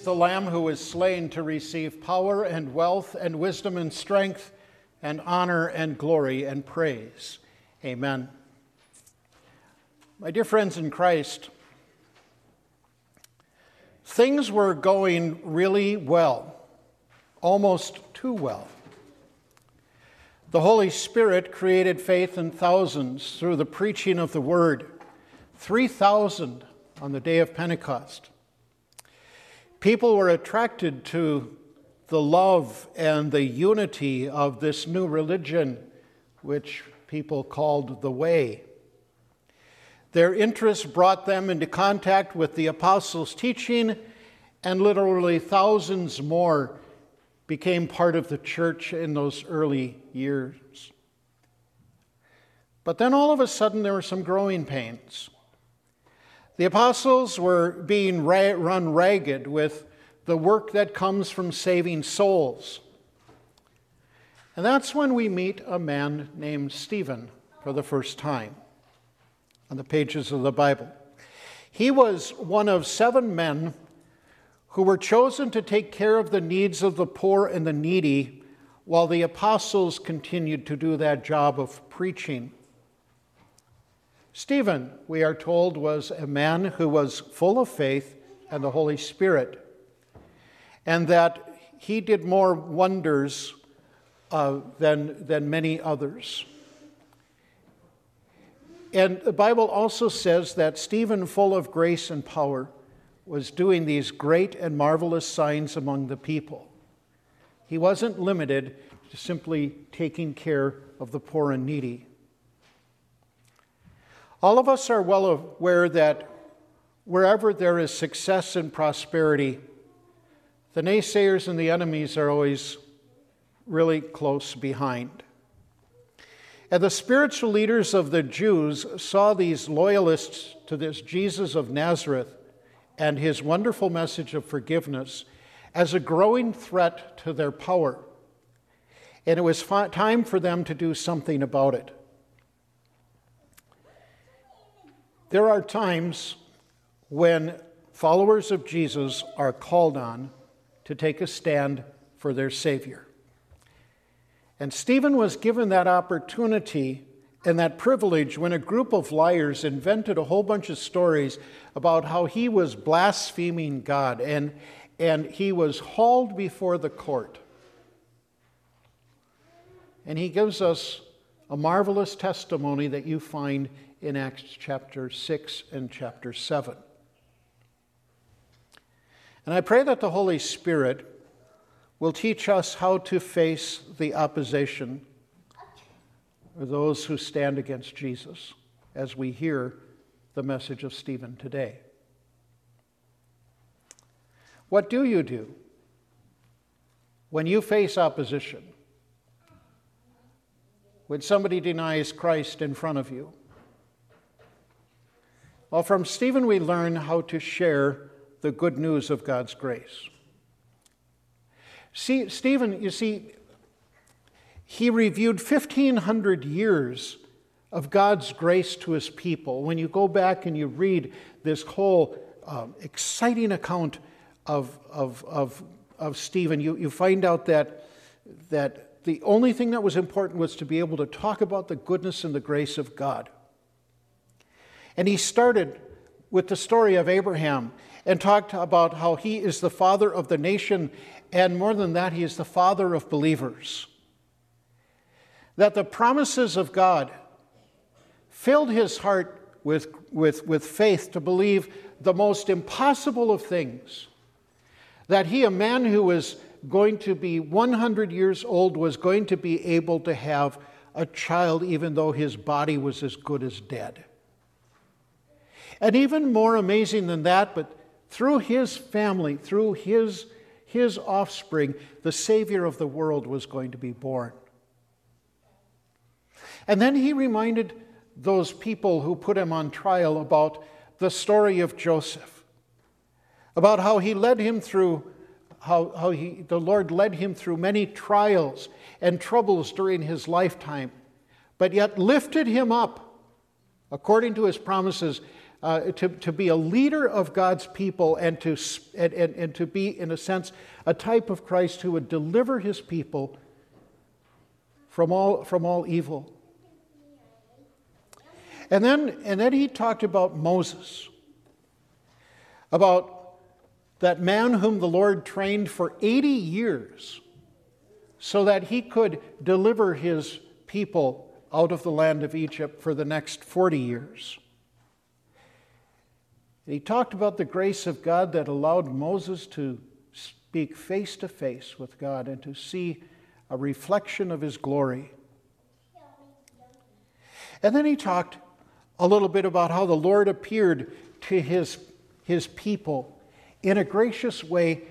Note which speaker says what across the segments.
Speaker 1: is the Lamb who was slain to receive power and wealth and wisdom and strength and honor and glory and praise. Amen. My dear friends in Christ, things were going really well, almost too well. The Holy Spirit created faith in thousands through the preaching of the Word, 3,000 on the day of Pentecost. People were attracted to the love and the unity of this new religion, which people called the Way. Their interest brought them into contact with the apostles' teaching, and literally thousands more became part of the church in those early years. But then all of a sudden, there were some growing pains. The apostles were being run ragged with the work that comes from saving souls. And that's when we meet a man named Stephen for the first time on the pages of the Bible. He was one of seven men who were chosen to take care of the needs of the poor and the needy while the apostles continued to do that job of preaching. Stephen, we are told, was a man who was full of faith and the Holy Spirit, and that he did more wonders uh, than, than many others. And the Bible also says that Stephen, full of grace and power, was doing these great and marvelous signs among the people. He wasn't limited to simply taking care of the poor and needy. All of us are well aware that wherever there is success and prosperity, the naysayers and the enemies are always really close behind. And the spiritual leaders of the Jews saw these loyalists to this Jesus of Nazareth and his wonderful message of forgiveness as a growing threat to their power. And it was time for them to do something about it. There are times when followers of Jesus are called on to take a stand for their Savior. And Stephen was given that opportunity and that privilege when a group of liars invented a whole bunch of stories about how he was blaspheming God and, and he was hauled before the court. And he gives us a marvelous testimony that you find in Acts chapter 6 and chapter 7. And I pray that the Holy Spirit will teach us how to face the opposition or those who stand against Jesus as we hear the message of Stephen today. What do you do when you face opposition? When somebody denies Christ in front of you? Well, from Stephen, we learn how to share the good news of God's grace. See, Stephen, you see, he reviewed 1,500 years of God's grace to his people. When you go back and you read this whole um, exciting account of, of, of, of Stephen, you, you find out that, that the only thing that was important was to be able to talk about the goodness and the grace of God. And he started with the story of Abraham and talked about how he is the father of the nation, and more than that, he is the father of believers. That the promises of God filled his heart with, with, with faith to believe the most impossible of things. That he, a man who was going to be 100 years old, was going to be able to have a child even though his body was as good as dead. And even more amazing than that, but through his family, through his, his offspring, the Savior of the world was going to be born. And then he reminded those people who put him on trial about the story of Joseph, about how he led him through, how, how he, the Lord led him through many trials and troubles during his lifetime, but yet lifted him up according to his promises uh, to, to be a leader of God's people and to, and, and, and to be, in a sense, a type of Christ who would deliver his people from all, from all evil. And then, and then he talked about Moses, about that man whom the Lord trained for 80 years so that he could deliver his people out of the land of Egypt for the next 40 years. He talked about the grace of God that allowed Moses to speak face to face with God and to see a reflection of his glory. And then he talked a little bit about how the Lord appeared to his, his people in a gracious way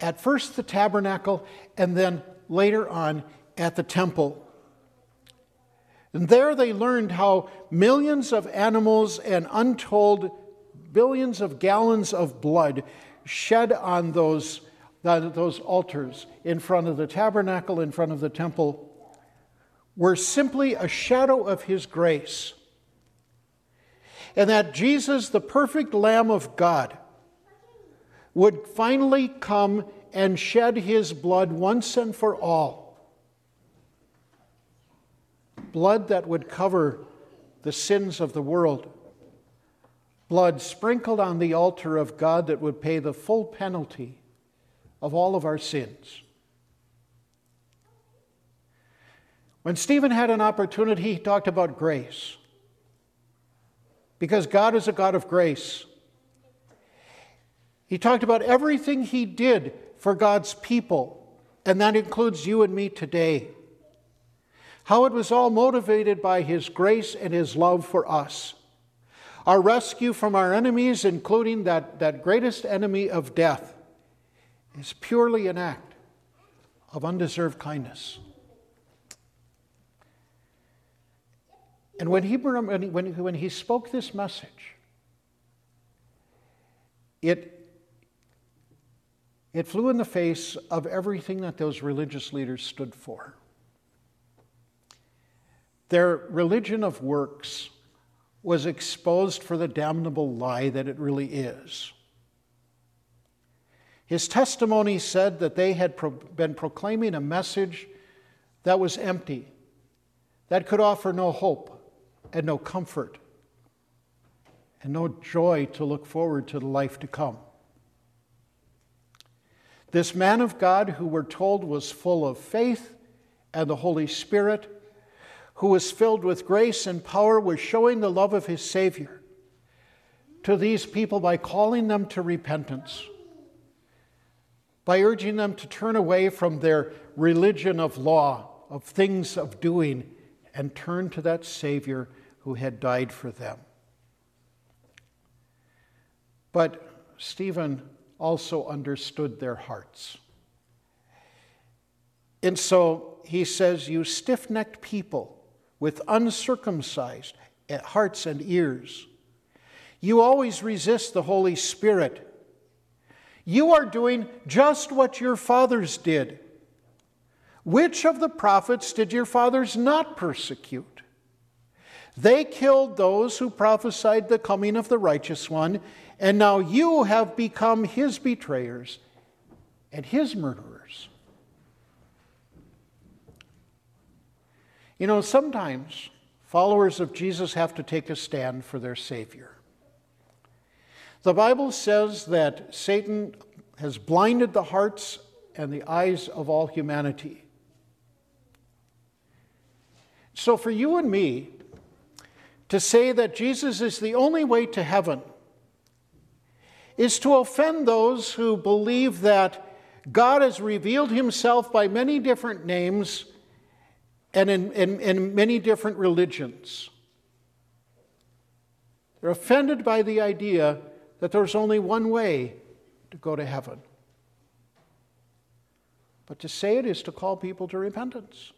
Speaker 1: at first the tabernacle and then later on at the temple. And there they learned how millions of animals and untold billions of gallons of blood shed on those, those altars in front of the tabernacle, in front of the temple, were simply a shadow of His grace. And that Jesus, the perfect Lamb of God, would finally come and shed His blood once and for all. Blood that would cover the sins of the world blood sprinkled on the altar of God that would pay the full penalty of all of our sins. When Stephen had an opportunity, he talked about grace. Because God is a God of grace. He talked about everything he did for God's people, and that includes you and me today. How it was all motivated by his grace and his love for us. Our rescue from our enemies, including that, that greatest enemy of death, is purely an act of undeserved kindness. And when he, when, he, when he spoke this message, it, it flew in the face of everything that those religious leaders stood for. Their religion of works was exposed for the damnable lie that it really is. His testimony said that they had pro- been proclaiming a message that was empty, that could offer no hope and no comfort and no joy to look forward to the life to come. This man of God, who we're told was full of faith and the Holy Spirit, who was filled with grace and power, was showing the love of his Savior to these people by calling them to repentance, by urging them to turn away from their religion of law, of things of doing, and turn to that Savior who had died for them. But Stephen also understood their hearts. And so he says, You stiff necked people with uncircumcised hearts and ears. You always resist the Holy Spirit. You are doing just what your fathers did. Which of the prophets did your fathers not persecute? They killed those who prophesied the coming of the righteous one, and now you have become his betrayers and his murderers. You know, sometimes followers of Jesus have to take a stand for their Savior. The Bible says that Satan has blinded the hearts and the eyes of all humanity. So, for you and me to say that Jesus is the only way to heaven is to offend those who believe that God has revealed himself by many different names and in, in, in many different religions. They're offended by the idea that there's only one way to go to heaven. But to say it is to call people to repentance.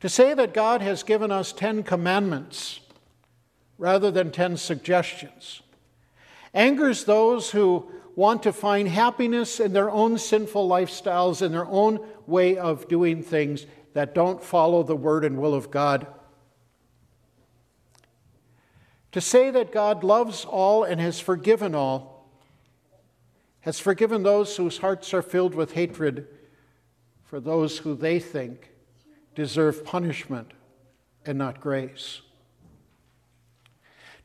Speaker 1: To say that God has given us Ten Commandments rather than ten suggestions angers those who want to find happiness in their own sinful lifestyles, in their own way of doing things that don't follow the word and will of God. To say that God loves all and has forgiven all, has forgiven those whose hearts are filled with hatred for those who they think deserve punishment and not grace.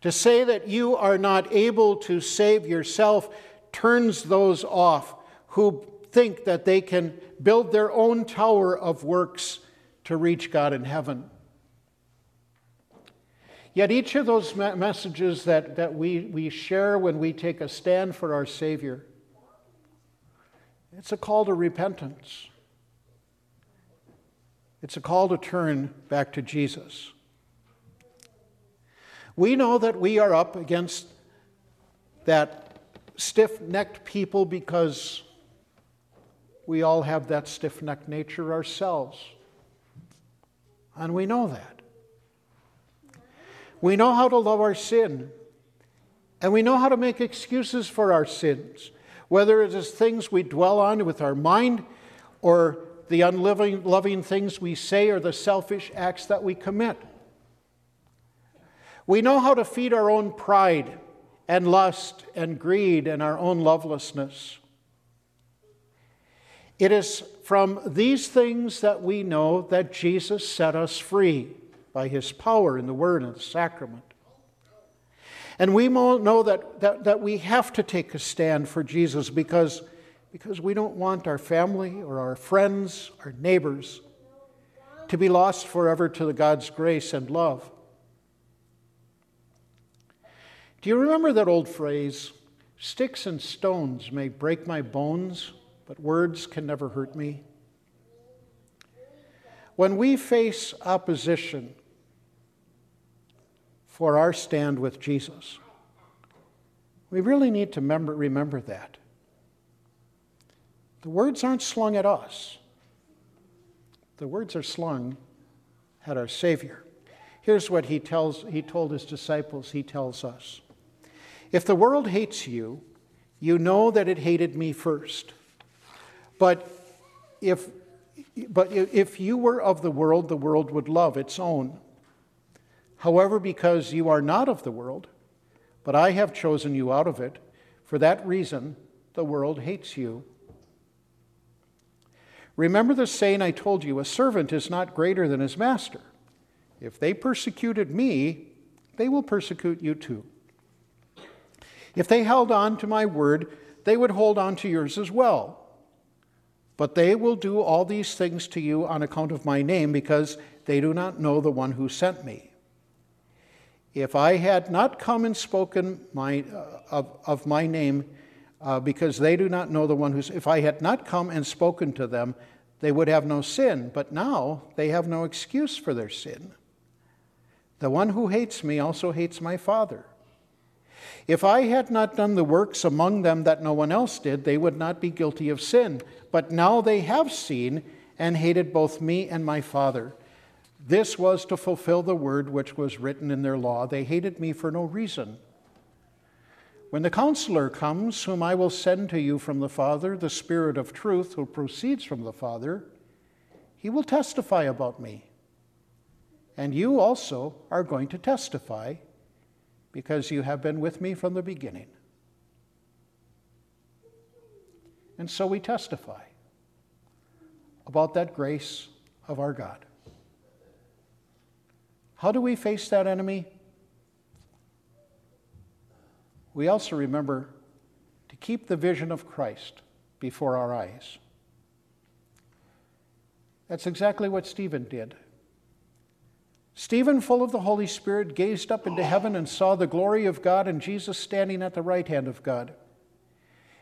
Speaker 1: To say that you are not able to save yourself turns those off who think that they can build their own tower of works to reach God in heaven. Yet each of those messages that, that we, we share when we take a stand for our Savior, it's a call to repentance. It's a call to turn back to Jesus. We know that we are up against that stiff necked people because we all have that stiff necked nature ourselves. And we know that. We know how to love our sin. And we know how to make excuses for our sins, whether it is things we dwell on with our mind or the unloving loving things we say or the selfish acts that we commit. We know how to feed our own pride and lust and greed and our own lovelessness. It is from these things that we know that Jesus set us free by his power in the word and the sacrament. And we know that, that, that we have to take a stand for Jesus because, because we don't want our family or our friends, our neighbors, to be lost forever to God's grace and love. Do you remember that old phrase, sticks and stones may break my bones, but words can never hurt me? When we face opposition for our stand with Jesus, we really need to remember, remember that. The words aren't slung at us, the words are slung at our Savior. Here's what he, tells, he told his disciples, he tells us. If the world hates you, you know that it hated me first. But if, but if you were of the world, the world would love its own. However, because you are not of the world, but I have chosen you out of it, for that reason the world hates you. Remember the saying I told you a servant is not greater than his master. If they persecuted me, they will persecute you too. If they held on to my word, they would hold on to yours as well. But they will do all these things to you on account of my name, because they do not know the one who sent me. If I had not come and spoken my, uh, of, of my name, uh, because they do not know the one who's, if I had not come and spoken to them, they would have no sin. But now they have no excuse for their sin. The one who hates me also hates my Father. If I had not done the works among them that no one else did, they would not be guilty of sin. But now they have seen and hated both me and my Father. This was to fulfill the word which was written in their law. They hated me for no reason. When the counselor comes, whom I will send to you from the Father, the Spirit of truth who proceeds from the Father, he will testify about me. And you also are going to testify because you have been with me from the beginning. And so we testify about that grace of our God. How do we face that enemy? We also remember to keep the vision of Christ before our eyes. That's exactly what Stephen did. Stephen, full of the Holy Spirit, gazed up into heaven and saw the glory of God and Jesus standing at the right hand of God.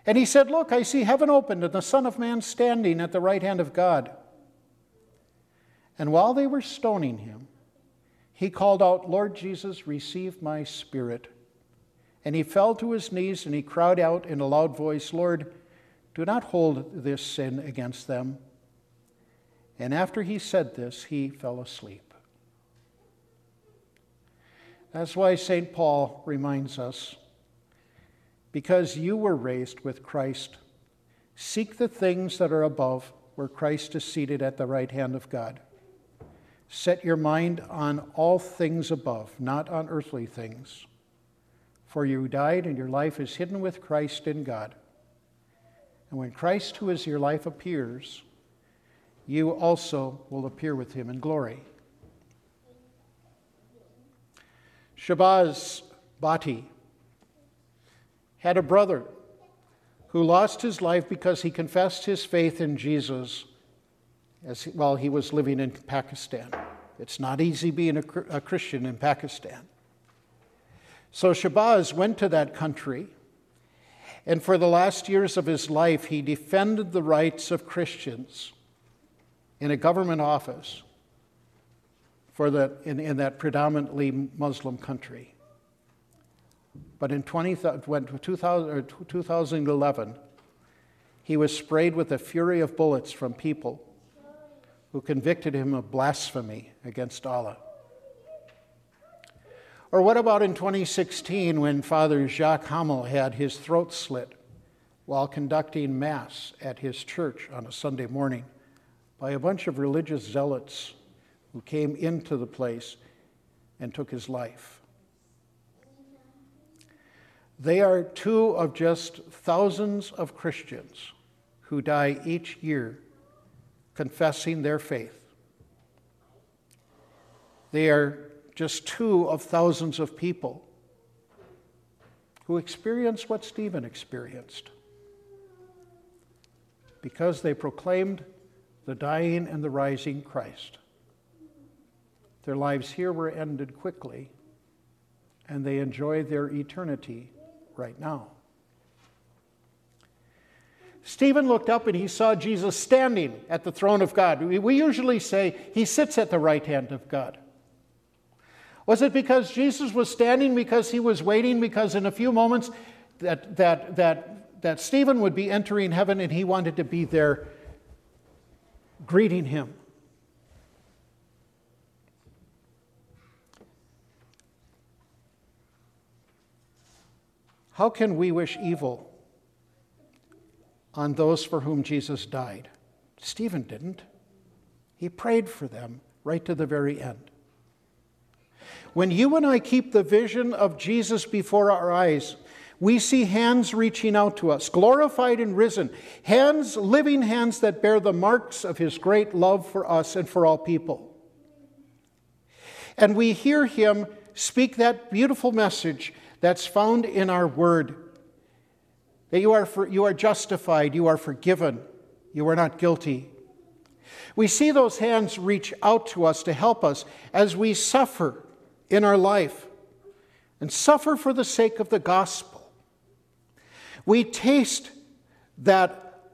Speaker 1: And he said, Look, I see heaven opened and the Son of Man standing at the right hand of God. And while they were stoning him, he called out, Lord Jesus, receive my spirit. And he fell to his knees and he cried out in a loud voice, Lord, do not hold this sin against them. And after he said this, he fell asleep. That's why St. Paul reminds us because you were raised with Christ, seek the things that are above, where Christ is seated at the right hand of God. Set your mind on all things above, not on earthly things. For you died, and your life is hidden with Christ in God. And when Christ, who is your life, appears, you also will appear with him in glory. Shahbaz Bhatti had a brother who lost his life because he confessed his faith in Jesus as while he was living in Pakistan. It's not easy being a, a Christian in Pakistan. So Shahbaz went to that country, and for the last years of his life, he defended the rights of Christians in a government office for the, in, in that predominantly Muslim country. But in 20, 2000, 2011, he was sprayed with a fury of bullets from people who convicted him of blasphemy against Allah. Or what about in 2016 when Father Jacques Hamel had his throat slit while conducting Mass at his church on a Sunday morning by a bunch of religious zealots who came into the place and took his life? They are two of just thousands of Christians who die each year confessing their faith. They are just two of thousands of people who experience what Stephen experienced because they proclaimed the dying and the rising Christ. Their lives here were ended quickly, and they enjoy their eternity right now. Stephen looked up and he saw Jesus standing at the throne of God. We usually say he sits at the right hand of God. Was it because Jesus was standing because he was waiting because in a few moments that, that, that, that Stephen would be entering heaven and he wanted to be there greeting him? How can we wish evil on those for whom Jesus died. Stephen didn't. He prayed for them right to the very end. When you and I keep the vision of Jesus before our eyes, we see hands reaching out to us, glorified and risen, hands, living hands that bear the marks of his great love for us and for all people. And we hear him speak that beautiful message that's found in our word that you are, for, you are justified, you are forgiven, you are not guilty. We see those hands reach out to us to help us as we suffer in our life and suffer for the sake of the gospel. We taste that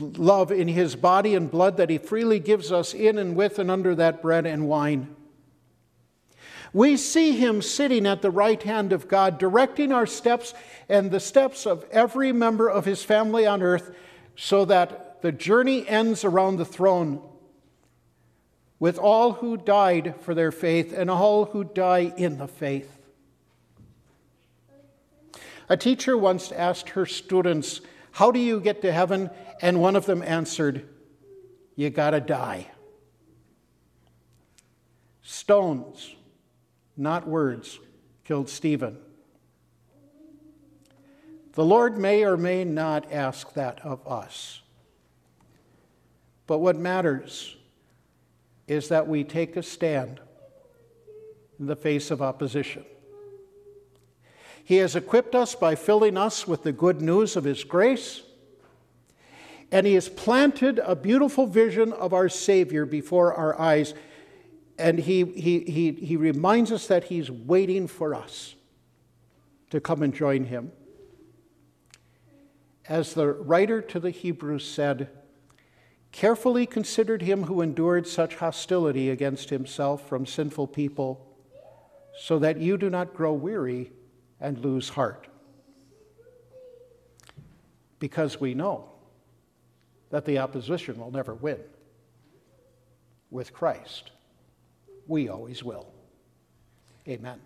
Speaker 1: love in his body and blood that he freely gives us in and with and under that bread and wine. We see him sitting at the right hand of God, directing our steps and the steps of every member of his family on earth, so that the journey ends around the throne with all who died for their faith and all who die in the faith. A teacher once asked her students, How do you get to heaven? And one of them answered, You gotta die. Stones not words, killed Stephen. The Lord may or may not ask that of us. But what matters is that we take a stand in the face of opposition. He has equipped us by filling us with the good news of His grace, and He has planted a beautiful vision of our Savior before our eyes and he, he, he, he reminds us that he's waiting for us to come and join him. As the writer to the Hebrews said, carefully considered him who endured such hostility against himself from sinful people, so that you do not grow weary and lose heart. Because we know that the opposition will never win with Christ we always will. Amen.